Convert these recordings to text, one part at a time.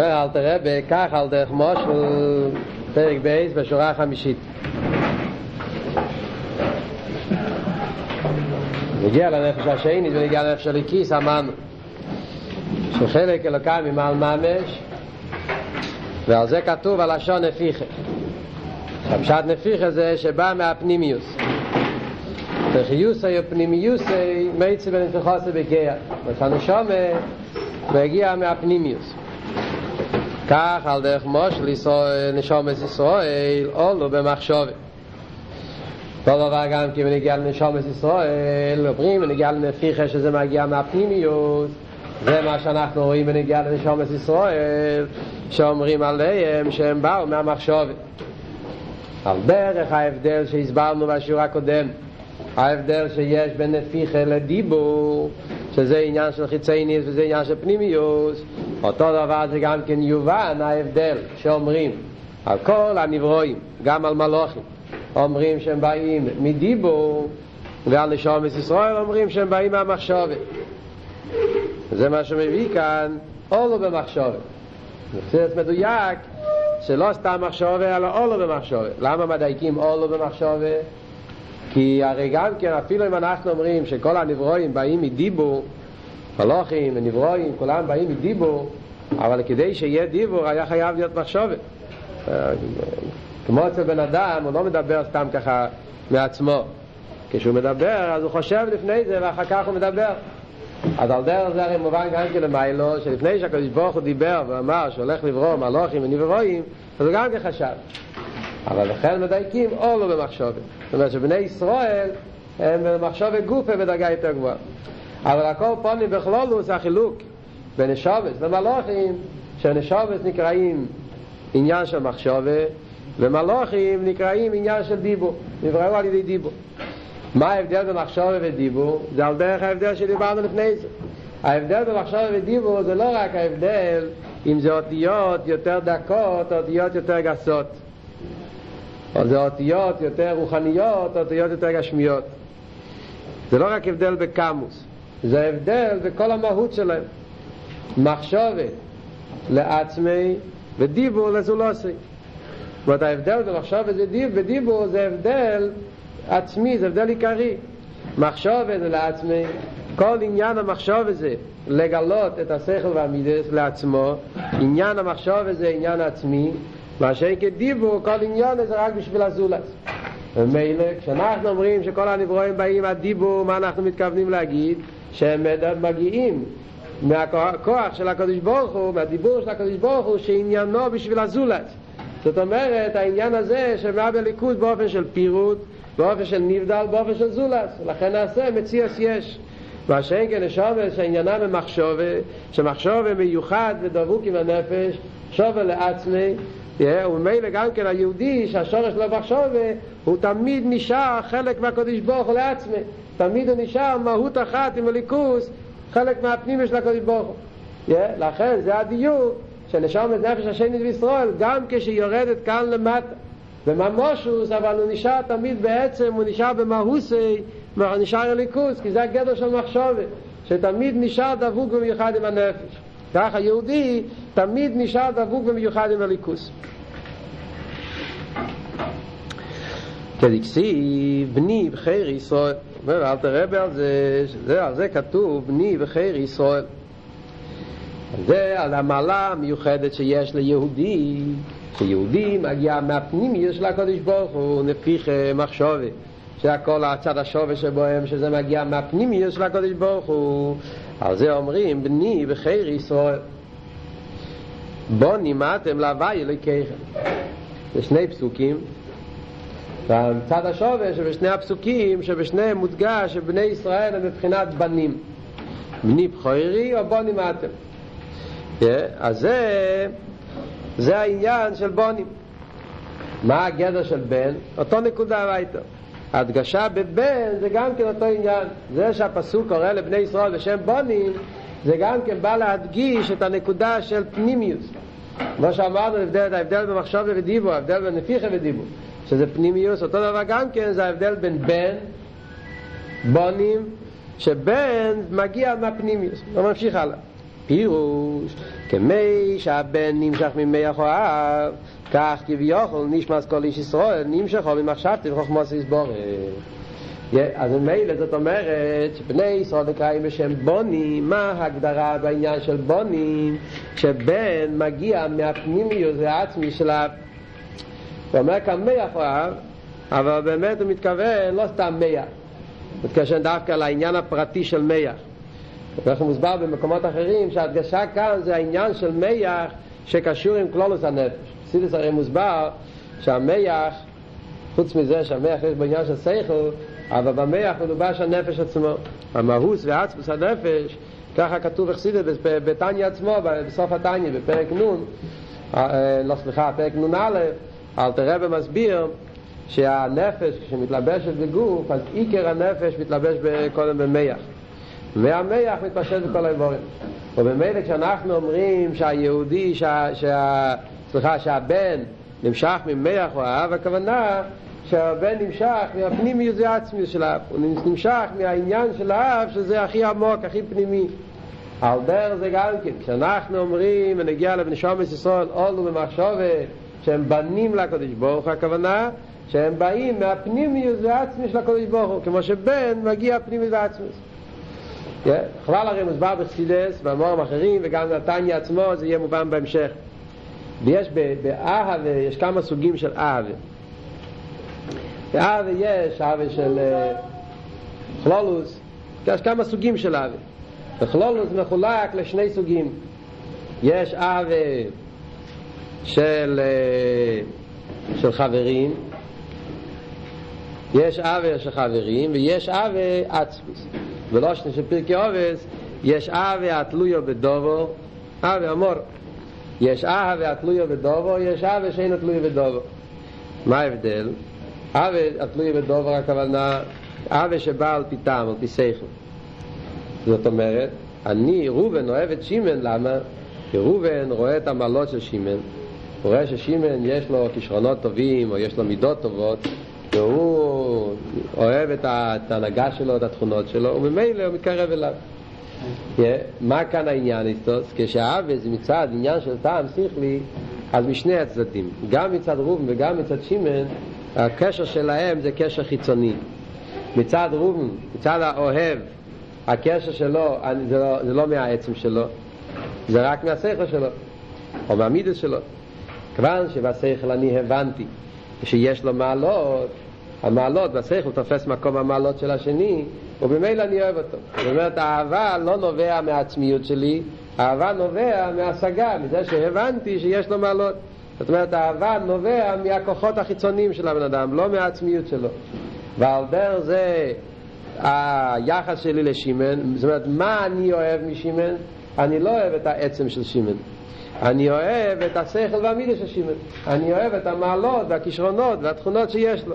אומר אל תראה בכך על דרך מושל פרק בייס בשורה החמישית. נגיע לנפש השני ונגיע לנפש הליקיס אמרנו. שחלק אלוקאי ממעל ממש ועל זה כתוב הלשון נפיחה. הפשט נפיחה זה שבא מהפנימיוס. וחיוסי ופנימיוסי מייצי בנפחוסי בגאה. וחנושומי והגיע מהפנימיוס כך על דרך מושל ישראל, נשומת ישראל, עולו במחשובת. אותו דבר גם כי מנגיע לנשומת ישראל, אומרים מנגיע לנפיחה שזה מגיע מהפנימיות, זה מה שאנחנו רואים בנגיע לנשומת ישראל, שאומרים עליהם שהם באו מהמחשובת. על דרך ההבדל שהסברנו בשיעור הקודם, ההבדל שיש בין נפיחה לדיבור, שזה עניין של חיצייניס וזה עניין של פנימיוס, אותו דבר זה גם כן יובן ההבדל שאומרים על כל הנברואים, גם על מלוכים, אומרים שהם באים מדיבור, ועל נשומס ישראל אומרים שהם באים מהמחשובת. זה מה שמביא כאן, אולו במחשובת. זה מדויק שלא סתם מחשובת, אלא אולו במחשובת. למה מדייקים אולו במחשובת? כי הרי גם כן, אפילו אם אנחנו אומרים שכל הנברואים באים מדיבור, מלוכים ונברואים, כולם באים מדיבור, אבל כדי שיהיה דיבור היה חייב להיות מחשובת. כמו אצל בן אדם, הוא לא מדבר סתם ככה מעצמו. כשהוא מדבר, אז הוא חושב לפני זה ואחר כך הוא מדבר. אז על דרך זה הרי מובן גם כן למיילו, שלפני שהקדוש ברוך הוא דיבר ואמר שהולך לברוא מלוכים ונברואים, אז הוא גם כן חשב. אבל לכן מדייקים או לא במחשובת. זאת אומרת שבני ישראל הם במחשובת גופה בדרגה יותר גבוהה. אבל הכל פונים בכלולו זה החילוק בין נשובס ומלוכים, שנשובס נקראים עניין של מחשובת, ומלוכים נקראים עניין של דיבור, נבראו על ידי דיבור. מה ההבדל בין מחשובת ודיבור? זה על דרך ההבדל שדיברנו לפני זה. ההבדל בין מחשובת ודיבור זה לא רק ההבדל אם זה אותיות יותר דקות או אותיות יותר גסות. או זה אותיות יותר רוחניות, או אותיות יותר גשמיות. זה לא רק הבדל בקמוס, זה הבדל בכל המהות שלהם. מחשובת לעצמי ודיבור לזולוסי. זאת אומרת, ההבדל במחשובת ודיבור זה הבדל עצמי, זה הבדל עיקרי. מחשובת זה לעצמי, כל עניין המחשובת זה לגלות את השכל והמידס לעצמו, עניין המחשובת זה עניין עצמי, מה שאין כדיבור, כל עניין זה רק בשביל הזולס. ומילא, כשאנחנו אומרים שכל הנברואים באים מהדיבור, מה אנחנו מתכוונים להגיד? שהם מגיעים מהכוח של הקדוש ברוך הוא, מהדיבור של הקדוש ברוך הוא, שעניינו בשביל הזולת. זאת אומרת, העניין הזה שבא בליכוד באופן של פירוט, באופן של נבדל, באופן של זולת. לכן נעשה מציאס יש. מה שאין כן נשובת שעניינה במחשובה, שמחשובה מיוחד ודבוק עם הנפש, שובה לעצמי, וממילא גם כן היהודי שהשורש שלו מחשובה, הוא תמיד נשאר חלק מהקדוש ברוך הוא לעצמי. תמיד הוא נשאר מהות אחת עם הליכוס, חלק מהפנימי של הקדוש ברוך הוא. לכן זה הדיוק שנשמת נפש השני בישראל, גם כשיורדת כאן למטה. בממושוס, אבל הוא נשאר תמיד בעצם, הוא נשאר במהוסי, הוא נשאר הליכוס, כי זה הגדר של מחשובת, שתמיד נשאר דבוק במיוחד עם הנפש. כך היהודי תמיד נשאר דבוק במיוחד עם הליכוס. כדקסיב בני בחיר ישראל אומר אל תראה על זה, שזה, על זה כתוב בני בחיר ישראל. זה על המעלה המיוחדת שיש ליהודי. שיהודי מגיע מהפנימיות של הקודש ברוך הוא נפיח מחשובה שהכל הצד השווה שבוהם שזה מגיע מהפנימיות של הקודש ברוך הוא על זה אומרים בני בחיר ישראל. בו נימדתם להווי אלוקיכם. זה שני פסוקים. והצד השווה שבשני הפסוקים שבשניהם מודגש שבני ישראל הם מבחינת בנים. בני בכורי או בונים אתם yeah, אז זה זה העניין של בונים. מה הגדר של בן? אותו נקודה הביתה ההדגשה בבן זה גם כן אותו עניין. זה שהפסוק קורא לבני ישראל בשם בונים זה גם כן בא להדגיש את הנקודה של פנימיוס כמו שאמרנו, ההבדל, ההבדל במחשב ודיבור, ההבדל בין נפיחה ודיבור. שזה פנימיוס, אותו דבר גם כן זה ההבדל בין בן, בונים, שבן מגיע מהפנימיוס, לא ממשיך הלאה. פירוש, כמי שהבן נמשך ממח או אב, כך כביכול נשמע כל איש ישראל נמשכו ממחשבתי וחוכמוס יסבורך. אז ממילא זאת אומרת שבני ישראל נקראים בשם בונים, מה ההגדרה בעניין של בונים? שבן מגיע מהפנימיות העצמי של ה... הוא אומר כאן מח אוהב, אבל באמת הוא מתכוון לא סתם מח, הוא מתכוון דווקא לעניין הפרטי של מח. איך מוסבר במקומות אחרים שההדגשה כאן זה העניין של מח שקשור עם כלולוס הנפש. סידס הרי מוסבר שהמח, חוץ מזה שהמח יש בעניין של שכל, אבל במח מלובש הנפש עצמו. המהוס ועצמוס הנפש, ככה כתוב אכסידס בתניא עצמו, בסוף התניא, בפרק נ', לא סליחה, פרק נ"א, אלתר רבי מסביר שהנפש כשמתלבשת בגוף, אז עיקר הנפש מתלבש קודם במח. והמח מתפשט בכל האיבורים. ובמילא כשאנחנו אומרים שהיהודי, שה, שה, סליחה, שהבן נמשך ממח או האב, הכוונה שהבן נמשך מהפנימיות זה עצמי של האב, הוא נמשך מהעניין של האב שזה הכי עמוק, הכי פנימי. על דרך זה גם כן, כשאנחנו אומרים ונגיע לבנשום ישראל, עולו במחשובה שהם בנים לקדוש ברוך הכוונה שהם באים מהפנימיות והעצמי של הקדוש ברוך הוא, כמו שבן מגיע פנימיות ועצמי. בכלל הרי מוסבר בחסידס, במורים אחרים, וגם נתניה עצמו, זה יהיה מובן בהמשך. ויש באהבה, יש כמה סוגים של אהבה. באהבה יש אהבה של כלולוס, יש כמה סוגים של אהבה. וכלולוס מחולק לשני סוגים. יש אהבה של, של חברים, יש אהבה של חברים, ויש אהבה עצמוס. ולושן של פרקי אובס, יש אהבה התלויו בדובו, אהבה אמור. יש אהבה התלויו בדובו, יש אהבה שאין התלויו בדובו. מה ההבדל? אהבה התלויו בדובו, הכוונה, אהבה שבא על פי טעם, על פי שכל. זאת אומרת, אני, ראובן, אוהב את שימן, למה? כי ראובן רואה את המעלות של שימן, הוא רואה ששימן יש לו כישרונות טובים, או יש לו מידות טובות, והוא אוהב את ההנהגה שלו, את התכונות שלו, וממילא הוא מתקרב אליו. Yeah, מה כאן העניין איתו? כשהאווה זה מצד עניין של טעם שכלי, אז משני הצדדים, גם מצד רובן וגם מצד שימן, הקשר שלהם זה קשר חיצוני. מצד רובן, מצד האוהב, הקשר שלו זה לא, זה לא מהעצם שלו, זה רק מהשכל שלו, או מהמידס שלו. כיוון שבשכל אני הבנתי שיש לו מעלות, המעלות בשכל תופס מקום המעלות של השני, ובמילא אני אוהב אותו. זאת אומרת, האהבה לא נובע מהעצמיות שלי, האהבה נובע מהשגה, מזה שהבנתי שיש לו מעלות. זאת אומרת, האהבה נובע מהכוחות החיצוניים של הבן אדם, לא מהעצמיות שלו. ועל דרך זה היחס שלי לשימן, זאת אומרת, מה אני אוהב משימן? אני לא אוהב את העצם של שימן. אני אוהב את השכל והמידה של שימן. אני אוהב את המעלות והכישרונות והתכונות שיש לו.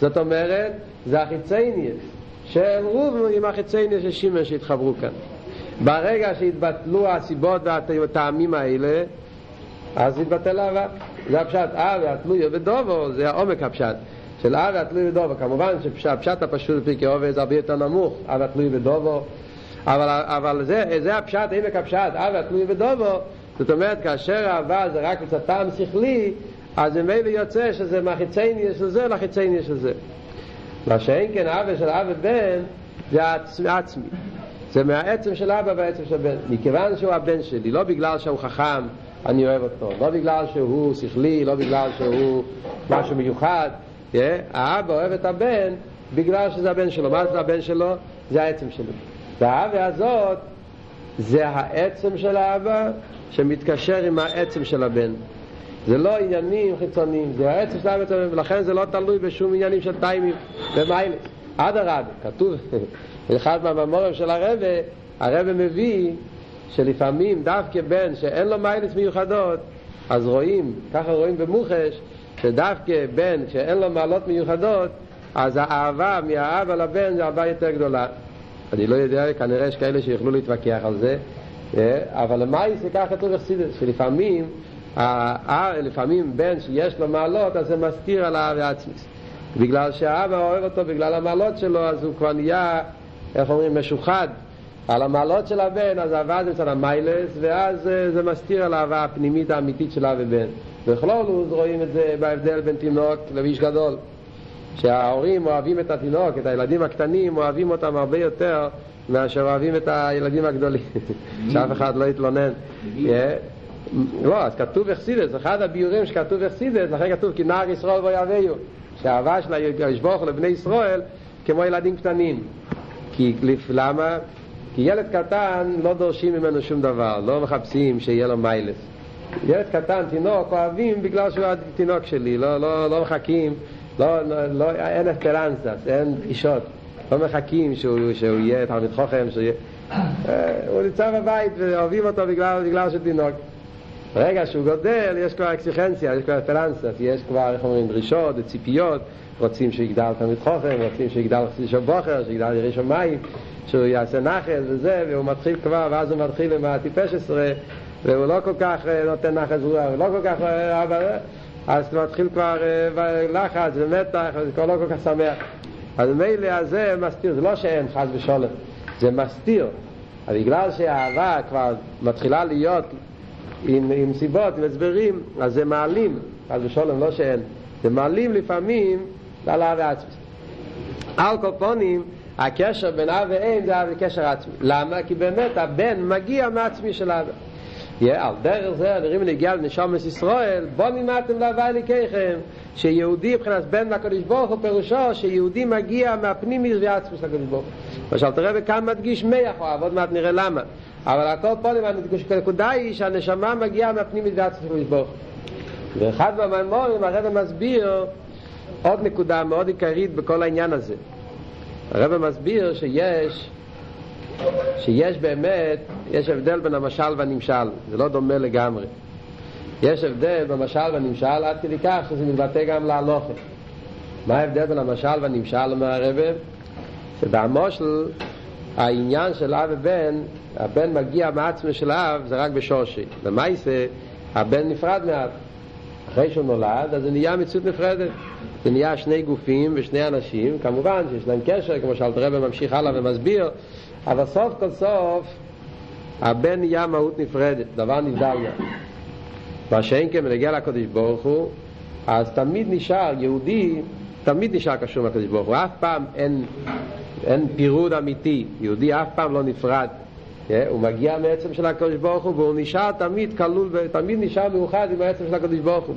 זאת אומרת, זה החיצייניאס של רוב עם החיצייניאס של שימן שהתחברו כאן. ברגע שהתבטלו הסיבות והטעמים האלה, אז התבטל אהבה. זה הפשט, אהבה התלויה בדובו, זה העומק הפשט. של אהבה התלוי בדובו. כמובן שהפשט הפשוט בפרקי עובד זה הרבה יותר נמוך, אהבה התלוי בדובו. אבל, אבל זה, זה הפשט, עמק הפשט, אהבה התלוי בדובו. זאת אומרת, כאשר האהבה זה רק מצד טעם שכלי, אז ממילא יוצא שזה מהחיצייני של זה לחיצייני של זה. מה שאין כן אבא של אבא בן, זה עצמי. זה מהעצם של אבא והעצם של בן. מכיוון שהוא הבן שלי, לא בגלל שהוא חכם, אני אוהב אותו. לא בגלל שהוא שכלי, לא בגלל שהוא משהו מיוחד. Yeah, האבא אוהב את הבן בגלל שזה הבן שלו. מה זה הבן שלו? זה העצם שלו. והאבא הזאת זה העצם של האבא שמתקשר עם העצם של הבן. זה לא עניינים חיצוניים, זה העצם של האבא, ולכן זה לא תלוי בשום עניינים של טיימים ומיילס. אדרבה, כתוב, אחד מהממורים של הרבה, הרבה מביא שלפעמים דווקא בן שאין לו מיילס מיוחדות, אז רואים, ככה רואים במוחש, שדווקא בן שאין לו מעלות מיוחדות, אז האהבה מהאבא לבן זה אהבה יותר גדולה. אני לא יודע, כנראה יש כאלה שיוכלו להתווכח על זה, אבל למאי זה ככה כתוב בחסידס, שלפעמים, לפעמים בן שיש לו מעלות, אז זה מסתיר על האהבה עצמית. בגלל שהאבא אוהב אותו בגלל המעלות שלו, אז הוא כבר נהיה, איך אומרים, משוחד על המעלות של הבן, אז אהבה זה מצד המיילס, ואז זה מסתיר על האהבה הפנימית האמיתית של אב ובן. בכלולוס רואים את זה בהבדל בין תינוק לאיש גדול. שההורים אוהבים את התינוק, את הילדים הקטנים, אוהבים אותם הרבה יותר מאשר אוהבים את הילדים הגדולים. שאף אחד לא יתלונן. לא, אז כתוב אכסידס, אחד הביורים שכתוב אכסידס, לכן כתוב כי נער ישראל בו יביאו. שהאהבה של הישבוך לבני ישראל כמו ילדים קטנים. כי למה? כי ילד קטן לא דורשים ממנו שום דבר, לא מחפשים שיהיה לו מיילס. ילד קטן, תינוק, אוהבים בגלל שהוא התינוק שלי, לא, לא, לא מחכים, לא, לא, לא, אין אספרנסס, אין דרישות, לא מחכים שהוא, שהוא יהיה תלמיד חוכם, שהוא יהיה... הוא נמצא בבית ואוהבים אותו בגלל, בגלל שהוא תינוק. ברגע שהוא גודל, יש כבר אקסיכנציה, יש כבר אספרנסס, יש כבר, איך אומרים, דרישות וציפיות, רוצים שיגדל תלמיד חוכם, רוצים שיגדל חסיד בוחר, שיגדל ירי שמיים, שהוא יעשה נחל וזה, והוא מתחיל כבר, ואז הוא מתחיל עם הטיפש עשרה, והוא לא כל כך נותן נחל זרוע, הוא לא כל כך... אז הוא מתחיל כבר לחץ ומתח, וזה כבר לא כל כך שמח. אז מילא הזה מסתיר, זה לא שאין חס ושולם, זה מסתיר. בגלל שהאהבה כבר מתחילה להיות עם, עם סיבות, עם הסברים, אז זה מעלים, חס ושולם, לא שאין, זה מעלים לפעמים על אהבה עצמית. על קופונים, הקשר בין אב ואם זה אב וקשר עצמי. למה? כי באמת הבן מגיע מעצמי של אבא. על דרך זה נראים נגיע לנשומס ישראל בוא נמדתם להווי לקחם שיהודי מבחינת בן לקדוש ברוך הוא פירושו שיהודי מגיע מהפנימיס ועצמוס לקדוש ברוך הוא למשל תראה בכאן מדגיש מייח עוד מעט נראה למה אבל הכל פה הנקודה היא שהנשמה מגיעה מהפנימיס ועצמוס לקדוש ברוך ואחד מהמימורים הרב מסביר עוד נקודה מאוד עיקרית בכל העניין הזה הרב מסביר שיש שיש באמת, יש הבדל בין המשל והנמשל, זה לא דומה לגמרי. יש הבדל במשל והנמשל עד כדי כך שזה מתבטא גם להלוכה. מה ההבדל בין המשל והנמשל, אומר הרבה? שבמושל העניין של אב ובן, הבן מגיע מעצמו של אב, זה רק בשורשי. למעשה, הבן נפרד מאב. אחרי שהוא נולד, אז זה נהיה מציאות נפרדת. זה נהיה שני גופים ושני אנשים, כמובן שיש להם קשר, כמו שאלתרבה ממשיך הלאה ומסביר, אבל סוף כל סוף הבן נהיה מהות נפרדת, דבר נבדל גם. מה שאין כן בנגיע לקדוש ברוך הוא, אז תמיד נשאר, יהודי תמיד נשאר קשור לקדוש ברוך הוא, אף פעם אין, אין פירוד אמיתי, יהודי אף פעם לא נפרד. Yeah, הוא מגיע מעצם של הקדוש ברוך הוא והוא נשאר תמיד כלול, תמיד נשאר מאוחד עם העצם של הקדוש ברוך הוא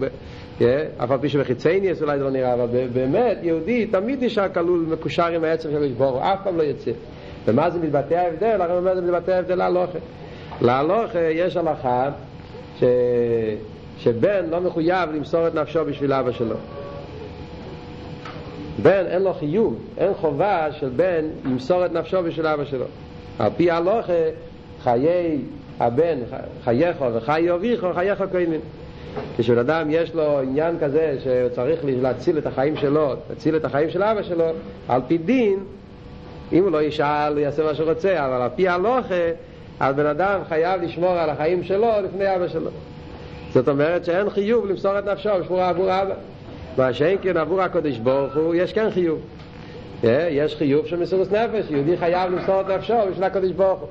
yeah, אף על פי שבחיצייניאס אולי זה לא נראה אבל באמת יהודי תמיד נשאר כלול מקושר עם העצם של הקדוש ברוך הוא אף פעם לא יוצא ומה זה מתבטא ההבדל? הרב אומר זה מתבטא ההבדל להלוכה. להלוכה יש הלכה ש... שבן לא מחויב למסור את נפשו בשביל אבא שלו. בן אין לו חיוב, אין חובה של בן למסור את נפשו בשביל אבא שלו. על פי הלוכה חיי הבן, חייך וחיי אביך, חייך קיימים. כשבן יש לו עניין כזה שהוא צריך להציל את החיים שלו, להציל את החיים של אבא שלו, על פי דין אם הוא לא ישאל, הוא יעשה מה שהוא רוצה, אבל על פי הלוכה, אז בן אדם חייב לשמור על החיים שלו לפני אבא שלו. זאת אומרת שאין חיוב למסור את נפשו בשמורה עבור אבא. מה שאין כן עבור הקודש ברוך הוא, יש כן חיוב. יש חיוב של מסירות נפש, יהודי חייב למסור את נפשו בשביל הקודש ברוך הוא.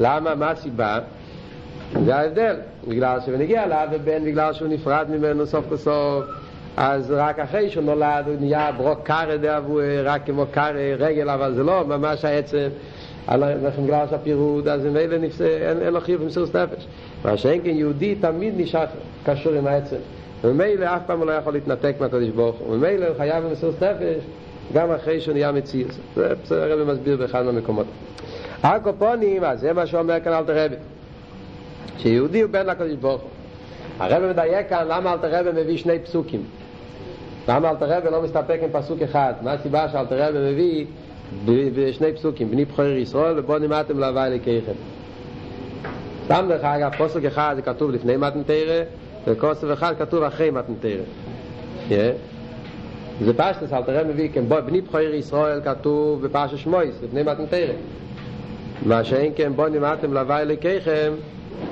למה? מה הסיבה? זה ההבדל. בגלל שבנגיע לאב ובן, בגלל שהוא נפרד ממנו סוף כל סוף. אז רק אחרי שהוא נולד הוא נהיה ברוק קארה דאבו, רק כמו קארה רגל, אבל זה לא ממש העצם. לכן בגלל שהפירוד, אז אם אלה נפסה, אין, אין לו חיוב במסירות נפש. מה שאין כן יהודי תמיד נשאר קשור עם העצם. וממילא אף פעם הוא לא יכול להתנתק מהקדוש ברוך הוא. וממילא הוא חייב במסירות נפש גם אחרי שהוא נהיה מציא. זה בסדר הרבי מסביר באחד מהמקומות. הקופונים, אז זה מה שאומר כאן אלתר רבי. שיהודי הוא בן לקדוש ברוך הוא. הרב מדייק כאן למה אלתר רבי מביא שני פסוקים. למה אלתר רבי לא מסתפק עם פסוק אחד? מה הסיבה שאלתר רבי מביא בשני פסוקים, בני בכור ישראל ובוא נמדתם להווי לקייכם. סתם דרך אגב, פסוק אחד זה כתוב לפני מתן תרא, וכוסף אחד כתוב אחרי מתן תרא. זה פשטס, אלתר רבי מביא, כן, בני בכור ישראל כתוב בפרשת שמויס, לפני מתן תרא. מה שאין כן בוא נמדתם להווי לקייכם,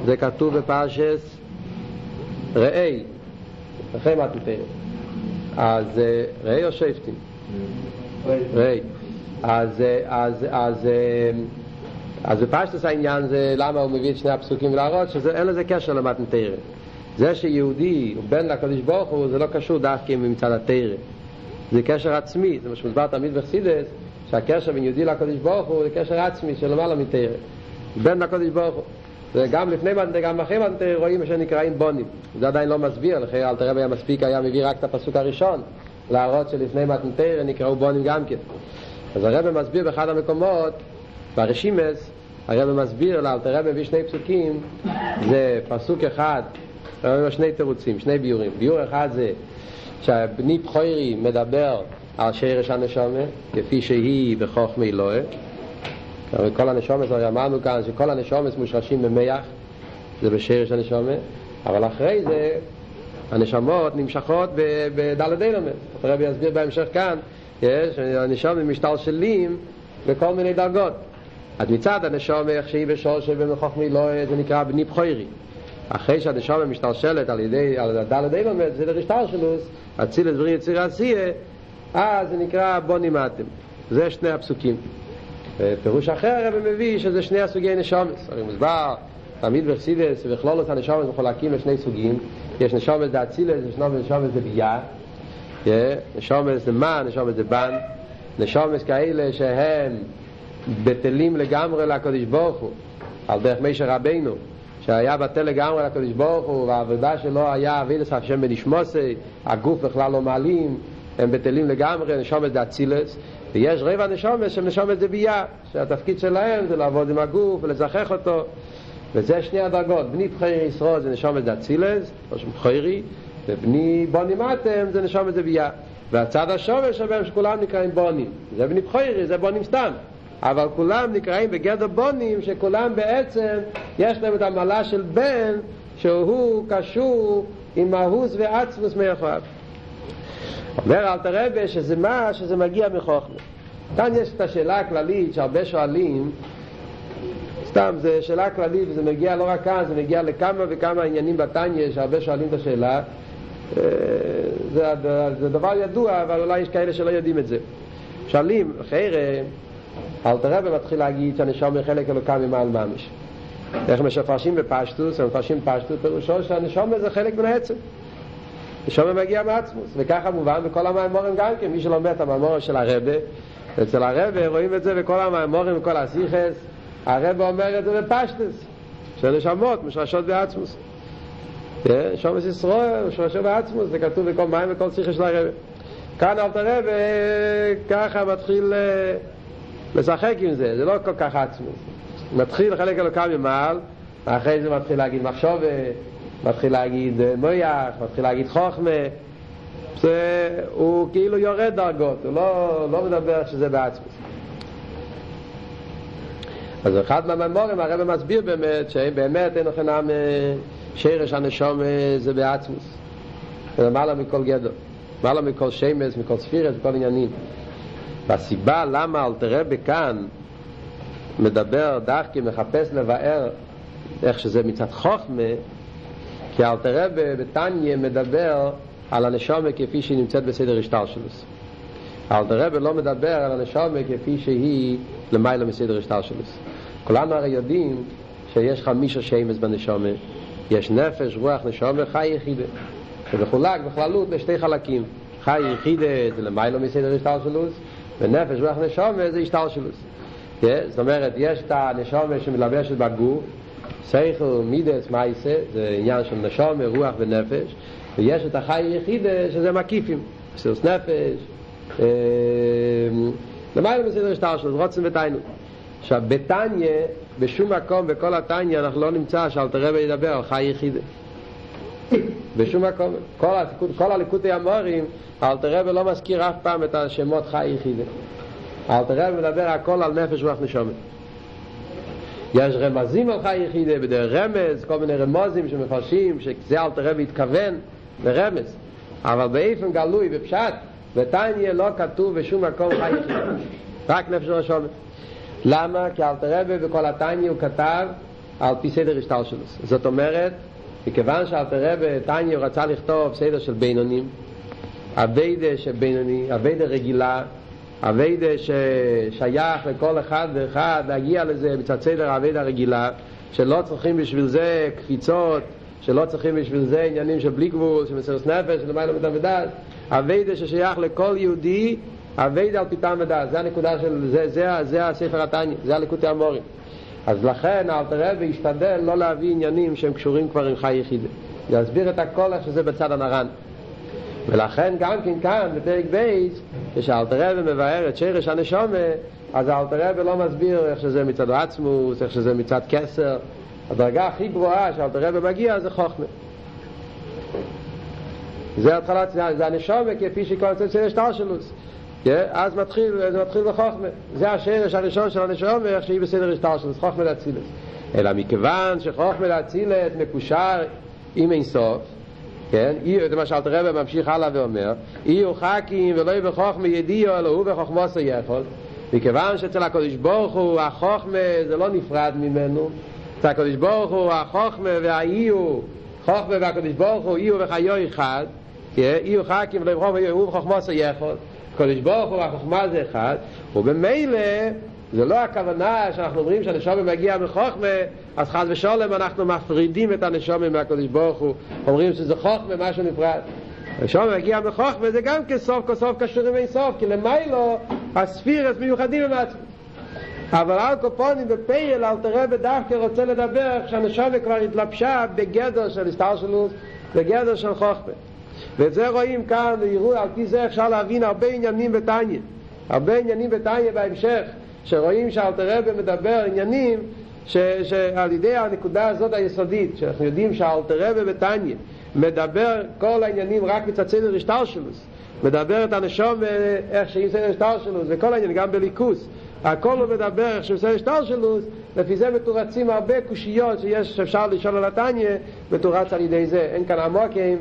זה כתוב בפרשת ראי, אחרי מתן תרא. אז ראי או שפטים? ראי. אז, אז, אז אז בפשטוס העניין זה למה הוא מביא את שני הפסוקים להראות שאין לזה קשר למתנתרא. זה שיהודי הוא בן לקדוש ברוך הוא זה לא קשור דווקא מצד התרא. זה קשר עצמי, זה מה שמוסבר תמיד בחסידס, שהקשר בין יהודי לקדוש ברוך הוא זה קשר עצמי של למעלה מתרא. בן לקדוש ברוך הוא. וגם לפני מתנתרא, גם אחרי מתנתרא רואים שנקראים בונים. זה עדיין לא מסביר, לכן אל תראה היה מספיק היה מביא רק את הפסוק הראשון, להראות שלפני מתנתרא נקראו בונים גם כן. אז הרב מסביר באחד המקומות, ברשימס, הרב מסביר לאלתר רב מביא שני פסוקים, זה פסוק אחד, אומר שני תירוצים, שני ביורים. ביור אחד זה שהבני בכוירי מדבר על שרש הנשומה, כפי שהיא בחוכמי אלוהי. כל הנשומס, אמרנו כאן שכל הנשומס מושרשים במח, זה בשרש הנשומה, אבל אחרי זה הנשמות נמשכות בדלת אילומס. הרבי יסביר בהמשך כאן, יש, הנשומים משתלשלים בכל מיני דרגות. אז מצד הנשום איך שהיא בשורש ובמחוכמי לא זה נקרא בני בכוירי אחרי שהנשום משתלשלת על ידי, על הדלת אילומד זה לרשתר אצילת בריא יציר עשייה אז זה נקרא בוני מאתם זה שני הפסוקים. פירוש אחר הרב מביא שזה שני הסוגי נשומס הרי מוסבר תמיד בחסידס וכלולות הנשומס מחולקים לשני סוגים. יש נשומס זה אצילת, יש נשומס זה ביה נשומס זה מה, נשומס זה בן נשומס כאלה שהם בטלים לגמרי לקדוש ברוך הוא על דרך מישר רבינו שהיה בטל לגמרי לקדוש ברוך הוא והעבודה שלו היה אבילס השם בנשמוסי הגוף בכלל לא מעלים הם בטלים לגמרי נשומת זה אצילס. ויש רבע נשומת שהם נשומת זה ביה שהתפקיד שלהם זה לעבוד עם הגוף ולזכח אותו. וזה שני הדרגות בני בחיר ישרוד זה נשומת זה אצילס שם בחירי ובני בוני מאתם זה נשומת זה ביה והצד השומש שבהם שכולם נקראים בונים זה בני בחירי זה בונים סתם אבל כולם נקראים בגדר בונים שכולם בעצם יש להם את המעלה של בן שהוא קשור עם מהוס ועצמוס מיוחד אומר אל תרבה שזה מה שזה מגיע מחוכמה. כאן יש את השאלה הכללית שהרבה שואלים. סתם, זו שאלה כללית וזה מגיע לא רק כאן, זה מגיע לכמה וכמה עניינים בתניא שהרבה שואלים את השאלה. זה, זה דבר ידוע אבל אולי יש כאלה שלא יודעים את זה. שואלים, חיירה אלתר רבי מתחיל להגיד שהנשום היא חלק אלוקה ממעל ממש. איך מפרשים בפשטוס, הם מפרשים פשטוס, פירושו שהנשום זה חלק מן העצם. נשום מגיע מעצמוס, וככה מובן בכל המאמורים גם כן, מי שלומד את המאמורים של הרבה אצל הרבה רואים את זה בכל המאמורים, בכל הסיכס הרבה אומר את זה בפשטוס שנשמות משרשות בעצמוס. שומס ישראל, משרשות בעצמוס, זה כתוב בכל מים וכל סיכס של הרבה כאן אלתר רבי ככה מתחיל לשחק עם זה, זה לא כל כך עצמוס. מתחיל חלק אלוקה ממעל, אחרי זה מתחיל להגיד מחשוב, מתחיל להגיד מויח, מתחיל להגיד חוכמה. זה, הוא כאילו יורד דרגות, הוא לא, לא מדבר שזה בעצמוס. אז אחד מהממורים הרב מסביר באמת שבאמת אין לכם שרש הנשום זה בעצמוס. זה למעלה מכל גדול, למעלה מכל שמש, מכל ספירס, מכל עניינים. והסיבה למה אלתר רבי כאן מדבר דווקא מחפש לבאר איך שזה מצד חוכמה כי אלתר רבי בתניא מדבר על הנשומה כפי שהיא נמצאת בסדר השטר שלו. אלתר רבי לא מדבר על הנשומה כפי שהיא למעלה מסדר השטר שלו. כולנו הרי יודעים שיש חמישה שמש בנשומה. יש נפש, רוח, נשומה, חי יחידה. שמחולק בכללות לשתי חלקים. חי יחידה זה למעלה מסדר השטר שלו ונפש רוח נשומה זה השתל שלוס זאת אומרת יש את הנשומה שמלבשת בגוף סייכל מידס מייסה זה עניין של נשומה רוח ונפש ויש את החי יחידה שזה מקיפים סילס נפש למעלה מסדר השתל שלוס רוצים ותיינו עכשיו בתניה בשום מקום בכל התניה אנחנו לא נמצא שאלתר רבי ידבר על חי יחידה בשום מקום כל, הליקוטי המורים אלתר רבי לא מזכיר אף פעם את השמות חי יחידה אלתר רבי מדבר הכל על נפש רוח נשומת. יש רמזים על חי יחידה בדרך רמז כל מיני רמוזים שמפרשים שזה אלתר רבי התכוון לרמז אבל באיפן גלוי בפשט בתניה לא כתוב בשום מקום חי יחידה רק נפש רוח נשומת. למה? כי אלתר רבי בכל התניה הוא כתב על פי סדר השטל שלו. זאת אומרת מכיוון שאלתר רבי תניה רצה לכתוב סדר של בינונים אביידה של בינוני, אביידה רגילה אביידה ששייך לכל אחד ואחד להגיע לזה מצד סדר האביידה הרגילה שלא צריכים בשביל זה קפיצות שלא צריכים בשביל זה עניינים של בלי גבול, של מסירות נפש, של למעלה מטעם ודעת. עבודה ששייך לכל יהודי עבודה על פי טעם ודעת. זה הנקודה של, זה, זה, זה הספר התניא, זה הליקוטי אמרים אז לכן אלטר רבי ישתדל לא להביא עניינים שהם קשורים כבר עם חיה יחידה. להסביר את הכל איך שזה בצד הנר"ן. ולכן גם כן כאן בפרק בית כשאלטר רבי מבאר את שורש הנשמה אז אלטר רבי לא מסביר איך שזה מצד עצמות איך שזה מצד כתר. הדרגה הכי גבוהה שאלתר רבי מגיע זה חוכמה. זה התחלת, זה הנשומה כפי שכל צד של השטלשלוס אז מתחיל, זה מתחיל בחוכמה זה השרש הראשון של הנשום איך שהיא בסדר השטר של חוכמה להצילת אלא מכיוון שחוכמה להצילת מקושר עם אינסוף כן, זה מה שאלת רבא ממשיך הלאה ואומר יהיו חכים ולא בחוכמה ידיעו אלא הוא בחוכמה עושה יכול מכיוון שאצל הקדוש ברוך הוא החוכמה זה לא נפרד ממנו אצל הקדוש ברוך הוא החוכמה והאיו חוכמה והקדוש ברוך הוא איו וחיו אחד יהיו חכים ולא הוא בחוכמה יכול הקדוש ברוך הוא החוכמה זה אחד ובמילא זה לא הכוונה שאנחנו אומרים שהנשום מגיע מחוכמה אז חד ושולם אנחנו מפרידים את הנשום מהקדוש ברוך הוא. אומרים שזה חוכמה משהו נפרד. הנשום מגיע מחוכמה זה גם כסוף כסוף קשור עם אינסוף כי למיילו הספירס מיוחדים עם עצמם אבל על קופונים בפייל אל תראה בדווקא רוצה לדבר כשהנשום כבר התלבשה בגדר של הסתר שלו בגדר של חוכמה ואת זה רואים כאן, ויראו, על פי זה אפשר להבין הרבה עניינים בתניא. הרבה עניינים בתניא בהמשך, שרואים שאלתר רבי מדבר עניינים ש, שעל ידי הנקודה הזאת היסודית, שאנחנו יודעים שאלתר רבי בתניא מדבר כל העניינים רק מצד סדר השטלשלוס, מדבר את הנשום איך שהיא סדר השטלשלוס, וכל העניינים, גם בליכוס. הכל הוא מדבר איך שהוא עושה השטלשלוס, לפי זה מתורצים הרבה קושיות שיש, שאפשר לשאול על התניא, מתורץ על ידי זה. אין כאן עמוקים,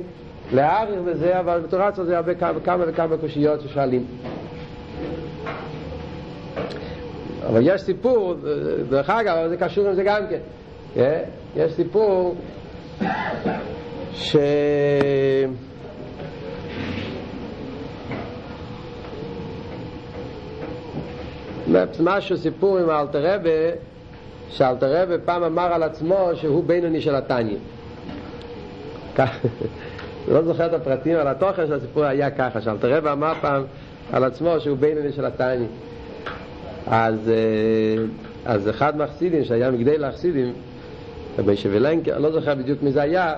להעריך בזה, אבל בתורה זה הרבה כמה וכמה קושיות ששואלים. אבל יש סיפור, דרך אגב, זה קשור עם זה גם כן. יש סיפור ש... משהו סיפור עם האלתר רבה שאלתר רבה פעם אמר על עצמו שהוא בינוני של התניא לא זוכר את הפרטים, אבל התוכן של הסיפור היה ככה, שאלתר רב אמר פעם על עצמו שהוא בינוני של התניא. אז, אז אחד מהחסידים שהיה מגדל החסידים, רבי שבלנקר, לא זוכר בדיוק מי זה היה,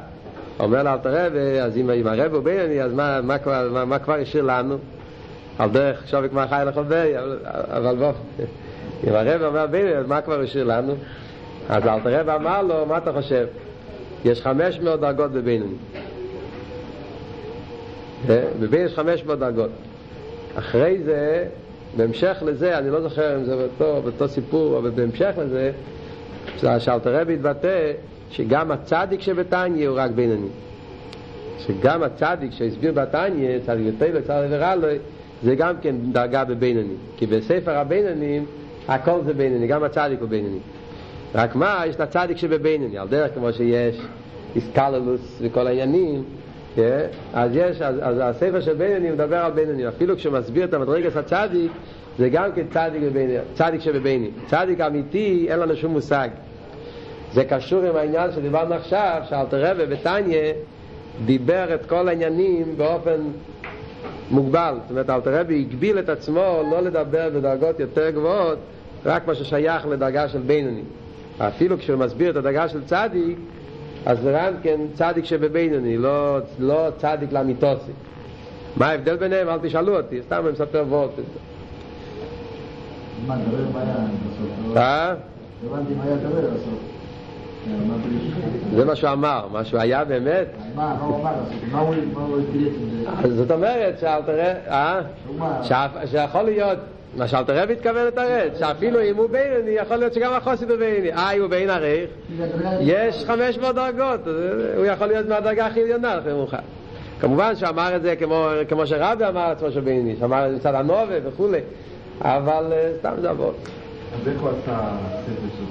אומר לאלתר רב, אז אם, אם הרב הוא בינוני, אז מה, מה, מה, מה, מה כבר השאיר לנו? על דרך שובק מה חי לחובי, אבל, בוא, אם הרב אומר בינוני, אז מה כבר השאיר לנו? אז אלתר רב אמר לו, מה אתה חושב? יש חמש מאות דרגות בבינוני. בבין יש חמש מאות דרגות אחרי זה בהמשך לזה, אני לא זוכר אם זה באותו, באותו סיפור אבל בהמשך לזה שאלתר רבי התבטא שגם הצדיק שבתניא הוא רק בינוני שגם הצדיק שהסביר בתניא צדיק יותר וצדיק ורע לו זה גם כן דרגה בבינוני כי בספר הבינונים הכל זה בינוני גם הצדיק הוא בינוני רק מה, יש את הצדיק שבבינוני על דרך כמו שיש איסקללוס וכל העניינים אז יש, אז, אז הספר של בינוני מדבר על בינוני אפילו כשמסביר את המדרגס הצדיק זה גם כן צדיק, בביני, צדיק שבביני צדיק אמיתי אין לנו שום מושג. זה קשור עם העניין שדיברנו עכשיו שאלתר רבי בתניא דיבר את כל העניינים באופן מוגבל. זאת אומרת אלתר רבי הגביל את עצמו לא לדבר בדרגות יותר גבוהות רק מה ששייך לדרגה של בינוני אפילו כשהוא מסביר את הדרגה של צדיק אז זה גם כן צדיק שבבינוני, לא, לא צדיק לאמיתוסי. מה ההבדל ביניהם? אל תשאלו אותי, סתם אני מספר וורט. מה, דבר מה היה בסוף? אה? הבנתי מה היה דבר בסוף. זה מה שהוא אמר, מה שהוא היה באמת. מה הוא אמר? מה הוא זה? זאת אומרת, שאל תראה, אה? שיכול להיות... מה שאלתר רבי התכוון לתרץ, שאפילו אם הוא בינוני, יכול להיות שגם החוסית הוא בינוני. אה, הוא בין ערך, יש חמש מאות דרגות, הוא יכול להיות מהדרגה הכי עליונה, לפי מאוחר. כמובן שאמר את זה כמו, כמו שרבי אמר עצמו של בינוני, שאמר את זה מצד הנובה וכולי, אבל סתם זה עבוד. אז איך הוא עשה ספר של